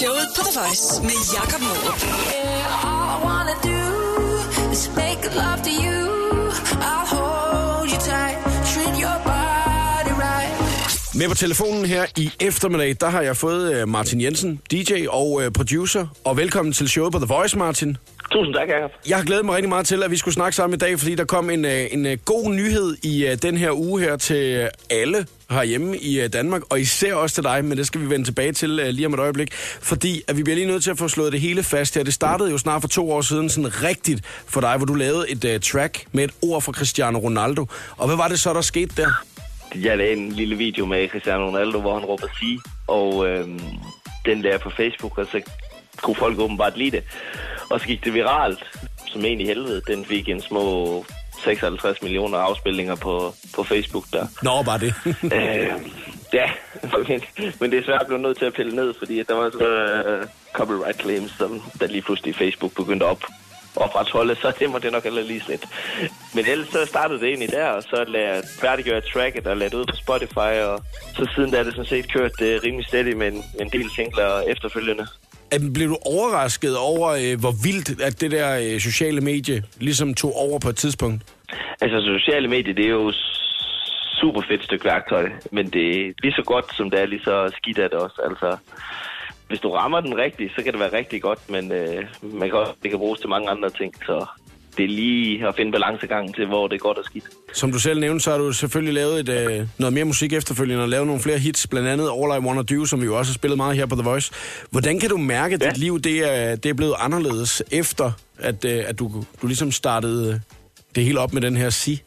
Showet på The Voice med Jakob Morup. Yeah, all I wanna do is make love to you. I'll hold you tight, treat your body right. Med på telefonen her i eftermiddag, der har jeg fået øh, Martin Jensen, DJ og øh, producer. Og velkommen til showet på The Voice, Martin. Tusind tak, Jacob. Jeg har glædet mig rigtig meget til, at vi skulle snakke sammen i dag, fordi der kom en, øh, en øh, god nyhed i øh, den her uge her til øh, alle herhjemme i øh, Danmark, og især også til dig, men det skal vi vende tilbage til øh, lige om et øjeblik, fordi at vi bliver lige nødt til at få slået det hele fast her. Det startede jo snart for to år siden sådan rigtigt for dig, hvor du lavede et uh, track med et ord fra Cristiano Ronaldo. Og hvad var det så, der skete der? Jeg lavede en lille video med Cristiano Ronaldo, hvor han råber sig, og øhm, den der på Facebook, og så kunne folk åbenbart lide det. Og så gik det viralt, som en i helvede. Den fik en små 56 millioner afspilninger på, på Facebook der. Nå, bare det. øh, ja, men, men det er svært at blive nødt til at pille ned, fordi der var så uh, copyright claims, som der lige pludselig Facebook begyndte op opretholde, så det må det nok heller lige lidt. Men ellers så startede det egentlig der, og så lagde jeg færdiggøre tracket og lagde det ud på Spotify, og så siden da er det sådan set kørt det rimelig steady med en, en del singler efterfølgende. At, blev du overrasket over, øh, hvor vildt at det der øh, sociale medie ligesom tog over på et tidspunkt? Altså, sociale medier, det er jo super fedt stykke værktøj, men det er lige så godt, som det er lige så skidt er det også. Altså, hvis du rammer den rigtigt, så kan det være rigtig godt, men øh, man kan også, det kan bruges til mange andre ting, så det er lige at finde balancegangen til, hvor det er godt og skidt. Som du selv nævnte, så har du selvfølgelig lavet et, øh, noget mere musik efterfølgende og lavet nogle flere hits, blandt andet All I Wanna Do, som vi jo også har spillet meget her på The Voice. Hvordan kan du mærke, at ja. dit liv det er, det er blevet anderledes efter, at, øh, at du, du ligesom startede det hele op med den her si?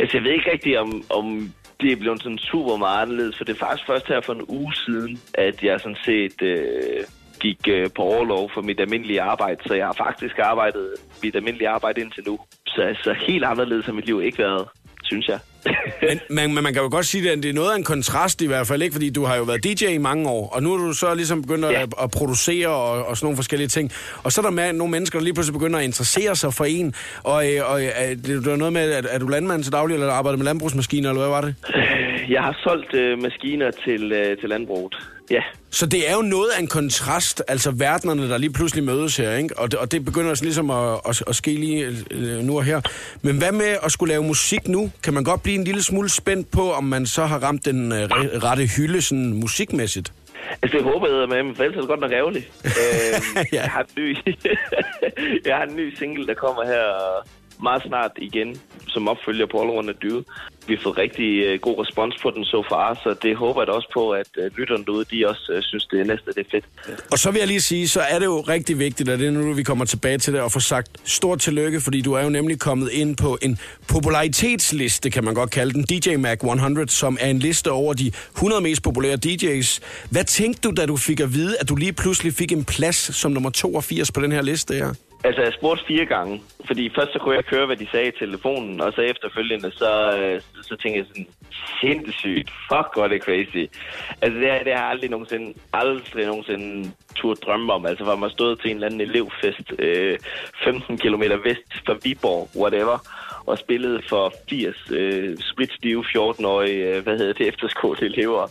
Altså, jeg ved ikke rigtigt, om, om det er blevet sådan super meget anderledes, for det er faktisk først her for en uge siden, at jeg sådan set øh, gik øh, på overlov for mit almindelige arbejde, så jeg har faktisk arbejdet mit almindelige arbejde indtil nu. Så altså, helt anderledes har mit liv ikke været, synes jeg. men, men, men man kan jo godt sige, at det er noget af en kontrast i hvert fald, ikke? Fordi du har jo været DJ i mange år, og nu er du så ligesom begyndt at, ja. at, at producere og, og sådan nogle forskellige ting. Og så er der med, nogle mennesker, der lige pludselig begynder at interessere sig for en. Og, øh, og er det er noget med, at er du landmand til daglig, eller arbejder med landbrugsmaskiner, eller hvad var det? Jeg har solgt øh, maskiner til, øh, til landbruget. Ja. Så det er jo noget af en kontrast, altså verdenerne, der lige pludselig mødes her, ikke? Og det, og det begynder altså ligesom at, at, at ske lige øh, nu og her. Men hvad med at skulle lave musik nu? Kan man godt blive en lille smule spændt på, om man så har ramt den øh, rette hylde sådan musikmæssigt? Altså, det håber jeg med, men for ellers er det godt nok ærgerligt. øh, ja. jeg, har en ny, jeg har en ny single, der kommer her meget snart igen, som opfølger på All Around Dyre. Vi har fået rigtig øh, god respons på den så far, så det håber jeg da også på, at uh, lytterne derude, de også uh, synes, det er næste, det er fedt. Og så vil jeg lige sige, så er det jo rigtig vigtigt, at det er nu, vi kommer tilbage til det, og få sagt stort tillykke, fordi du er jo nemlig kommet ind på en popularitetsliste, kan man godt kalde den, DJ Mac 100, som er en liste over de 100 mest populære DJ's. Hvad tænkte du, da du fik at vide, at du lige pludselig fik en plads som nummer 82 på den her liste her? Altså, jeg spurgte fire gange, fordi først så kunne jeg høre, hvad de sagde i telefonen, og så efterfølgende, så, øh, så tænkte jeg sådan, sindssygt, fuck, hvor det crazy. Altså, det, det har jeg aldrig nogensinde, aldrig nogensinde tur drømme om. Altså, hvor man stod til en eller anden elevfest, øh, 15 km vest fra Viborg, whatever, og spillede for 80 øh, spritstive 14-årige, øh, hvad hedder det, efterskoleelever,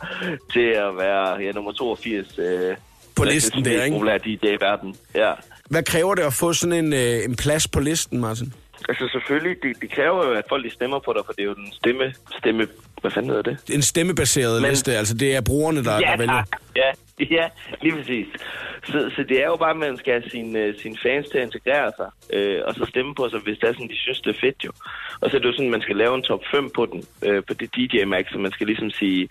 til at være ja, nummer 82 øh, på listen der, ikke? Populær DJ i verden, ja. Hvad kræver det at få sådan en, øh, en plads på listen, Martin? Altså selvfølgelig, det, det kræver jo, at folk de stemmer på dig, for det er jo den stemme, stemme hvad fanden hedder det? En stemmebaseret Men, liste, altså det er brugerne, der, ja, der vælger. Ja, ja, lige præcis. Så, så det er jo bare, at man skal have sine, uh, sin fans til at integrere sig, øh, og så stemme på sig, hvis det er sådan, de synes, det er fedt jo. Og så er det jo sådan, at man skal lave en top 5 på den, øh, på det DJ Max, så man skal ligesom sige,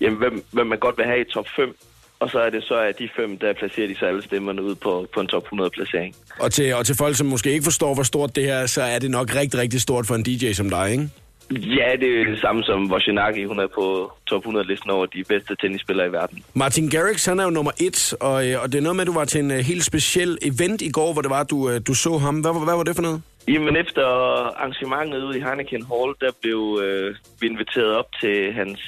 jamen, hvem, hvem man godt vil have i top 5, og så er det så, at de fem, der placerer de så alle stemmerne ud på, på en top 100 placering. Og til, og til folk, som måske ikke forstår, hvor stort det er, så er det nok rigtig, rigtig stort for en DJ som dig, ikke? Ja, det er det samme som Wozniacki. Hun er på top 100-listen over de bedste tennisspillere i verden. Martin Garrix, han er jo nummer et, og, øh, og det er noget med, at du var til en uh, helt speciel event i går, hvor det var, du, uh, du så ham. Hvad, hvad var det for noget? Jamen, efter arrangementet ude i Heineken Hall, der blev øh, vi inviteret op til hans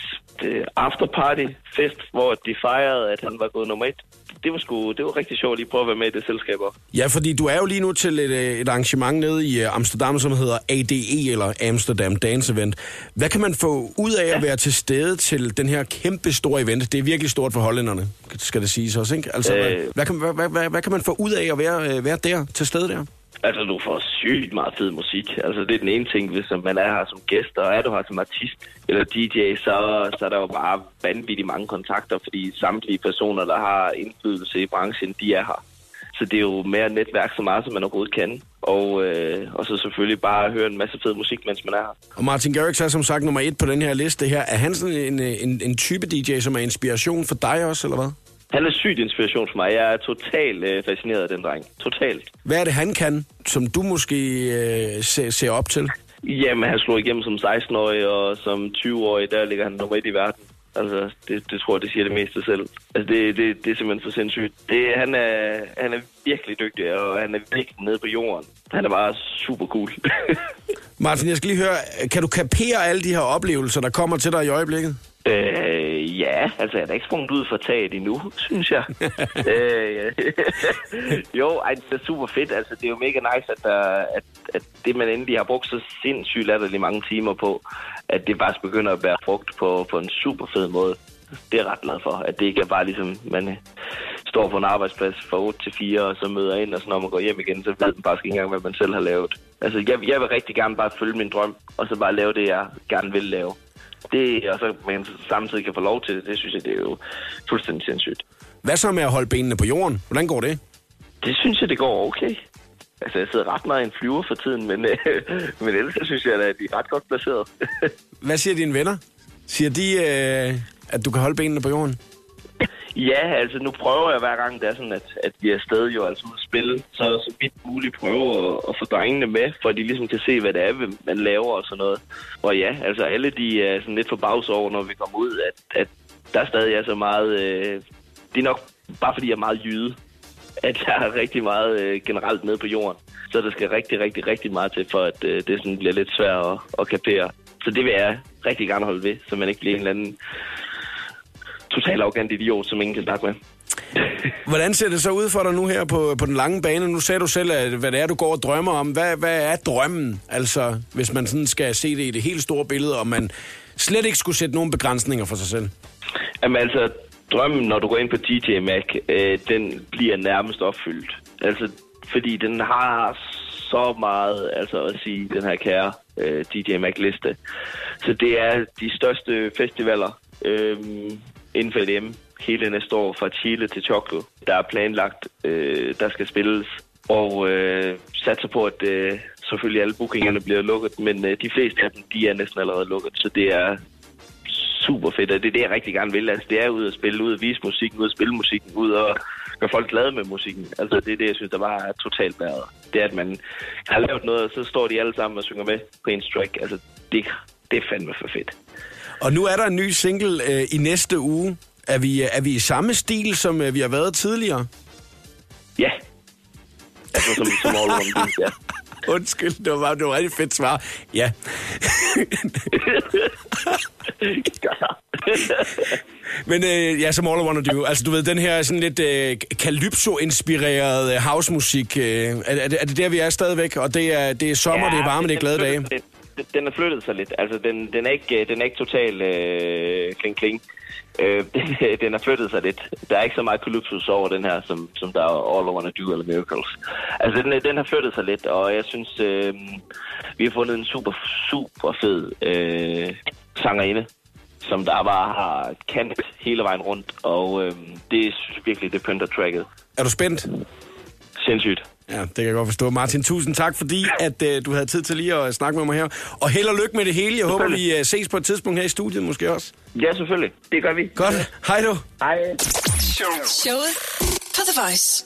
øh, afterparty fest, hvor de fejrede, at han var gået nummer et. Det var sgu, det var rigtig sjovt lige at prøve at være med i det selskab også. Ja, fordi du er jo lige nu til et, øh, et arrangement nede i øh, Amsterdam, som hedder ADE, eller Amsterdam Dance Event. Hvad kan man få ud af at være til stede til den her kæmpe store event? Det er virkelig stort for hollænderne, skal det siges også, ikke? Altså, øh... Hvad, hvad, hvad, hvad, hvad kan man få ud af at være, øh, være der, til stede der? Altså, du får sygt meget fed musik. Altså, det er den ene ting, hvis man er her som gæst, og er du her som artist eller DJ, så, så er der jo bare vanvittigt mange kontakter, fordi samtlige personer, der har indflydelse i branchen, de er her. Så det er jo mere netværk så meget, som man overhovedet kan. Og, øh, og så selvfølgelig bare høre en masse fed musik, mens man er her. Og Martin Garrix er som sagt nummer et på den her liste her. Er han sådan en, øh, en, en type DJ, som er inspiration for dig også, eller hvad? Han er sygt inspiration for mig. Jeg er totalt øh, fascineret af den dreng. Totalt. Hvad er det, han kan, som du måske øh, ser, ser op til? Jamen, han slog igennem som 16-årig, og som 20-årig, der ligger han nummer et i verden. Altså, det, det tror jeg, det siger det meste selv. Altså, det, det, det er simpelthen for sindssygt. Det, han, er, han er virkelig dygtig, og han er virkelig nede på jorden. Han er bare super cool. Martin, jeg skal lige høre, kan du kapere alle de her oplevelser, der kommer til dig i øjeblikket? Øh, ja, altså, jeg er da ikke sprunget ud for taget endnu, synes jeg. øh, jo, ej, det er super fedt. Altså, det er jo mega nice, at, der, at, at det, man endelig har brugt så sindssygt latterligt mange timer på, at det faktisk begynder at bære frugt på, på en super fed måde. Det er jeg ret glad for, at det ikke er bare ligesom, man øh, står på en arbejdsplads fra 8 til 4, og så møder ind, og så når man går hjem igen, så ved man faktisk ikke engang, hvad man selv har lavet. Altså, jeg, jeg vil rigtig gerne bare følge min drøm, og så bare lave det, jeg gerne vil lave. Det, og så man samtidig kan få lov til det, det synes jeg, det er jo fuldstændig sindssygt. Hvad så med at holde benene på jorden? Hvordan går det? Det synes jeg, det går okay. Altså, jeg sidder ret meget i en flyver for tiden, men, øh, men ellers så synes jeg, at de er ret godt placeret. Hvad siger dine venner? Siger de, øh, at du kan holde benene på jorden? Ja, altså nu prøver jeg hver gang, det er sådan, at, at vi er afsted jo altså ude at spille, så så vidt muligt prøver at, at få drengene med, for at de ligesom kan se, hvad det er, man laver og sådan noget. Og ja, altså alle de er sådan lidt forbavs over, når vi kommer ud, at, at der stadig er så meget... Øh, det er nok bare fordi, jeg er meget jyde, at jeg er rigtig meget øh, generelt nede på jorden. Så der skal rigtig, rigtig, rigtig meget til, for at øh, det sådan bliver lidt svært at, at kapere. Så det vil jeg rigtig gerne holde ved, så man ikke bliver en eller anden total arrogant idiot, som ingen kan snakke med. Hvordan ser det så ud for dig nu her på, på den lange bane? Nu sagde du selv, at, hvad det er, du går og drømmer om. Hvad, hvad er drømmen? Altså, hvis man sådan skal se det i det helt store billede, og man slet ikke skulle sætte nogen begrænsninger for sig selv. Jamen altså, drømmen, når du går ind på DJ Mac, øh, den bliver nærmest opfyldt. Altså, fordi den har så meget altså at sige, den her kære øh, DJ Mac-liste. Så det er de største festivaler øh, inden for LM hele næste år fra Chile til Choclo. Der er planlagt, øh, der skal spilles, og øh, satser på, at øh, selvfølgelig alle bookingerne bliver lukket, men øh, de fleste af dem, de er næsten allerede lukket, så det er super fedt, og det er det, jeg rigtig gerne vil. Altså, det er ud at spille, ud at vise musikken, ud at spille musikken, ud og gøre folk glade med musikken. Altså, det er det, jeg synes, der bare er totalt bæret. Det er, at man har lavet noget, og så står de alle sammen og synger med på en track. Altså, det, det er fandme for fedt. Og nu er der en ny single øh, i næste uge. Er vi, er vi i samme stil, som øh, vi har været tidligere? Ja. Altså, som, som all beat, ja. Undskyld, det var, bare- det var et rigtig fedt svar. Ja. Men øh, ja, som All I Wanna Do. Altså, du ved, den her sådan lidt øh, Calypso-inspireret øh, housemusik. Øh, er, er, det, er det der, vi er stadigvæk? Og det er, det er sommer, ja, det er varme, det er glade dage. Den, den, den er flyttet sig lidt. Altså, den, den er ikke, øh, den er ikke total øh, kling-kling. Øh, den, den har flyttet sig lidt. Der er ikke så meget Calypso over den her, som, som der er All I Wanna Do eller Miracles. Altså, den, øh, den har flyttet sig lidt, og jeg synes, øh, vi har fundet en super, super fed øh, sangerinde, som der bare har kant hele vejen rundt, og øh, det synes virkelig, det pynter tracket. Er du spændt? Sindssygt. Ja, det kan jeg godt forstå. Martin, tusind tak, fordi at, øh, du havde tid til lige at snakke med mig her. Og held og lykke med det hele. Jeg håber, vi øh, ses på et tidspunkt her i studiet måske også. Ja, selvfølgelig. Det gør vi. Godt. Hej du. Hej. Showet på The Voice.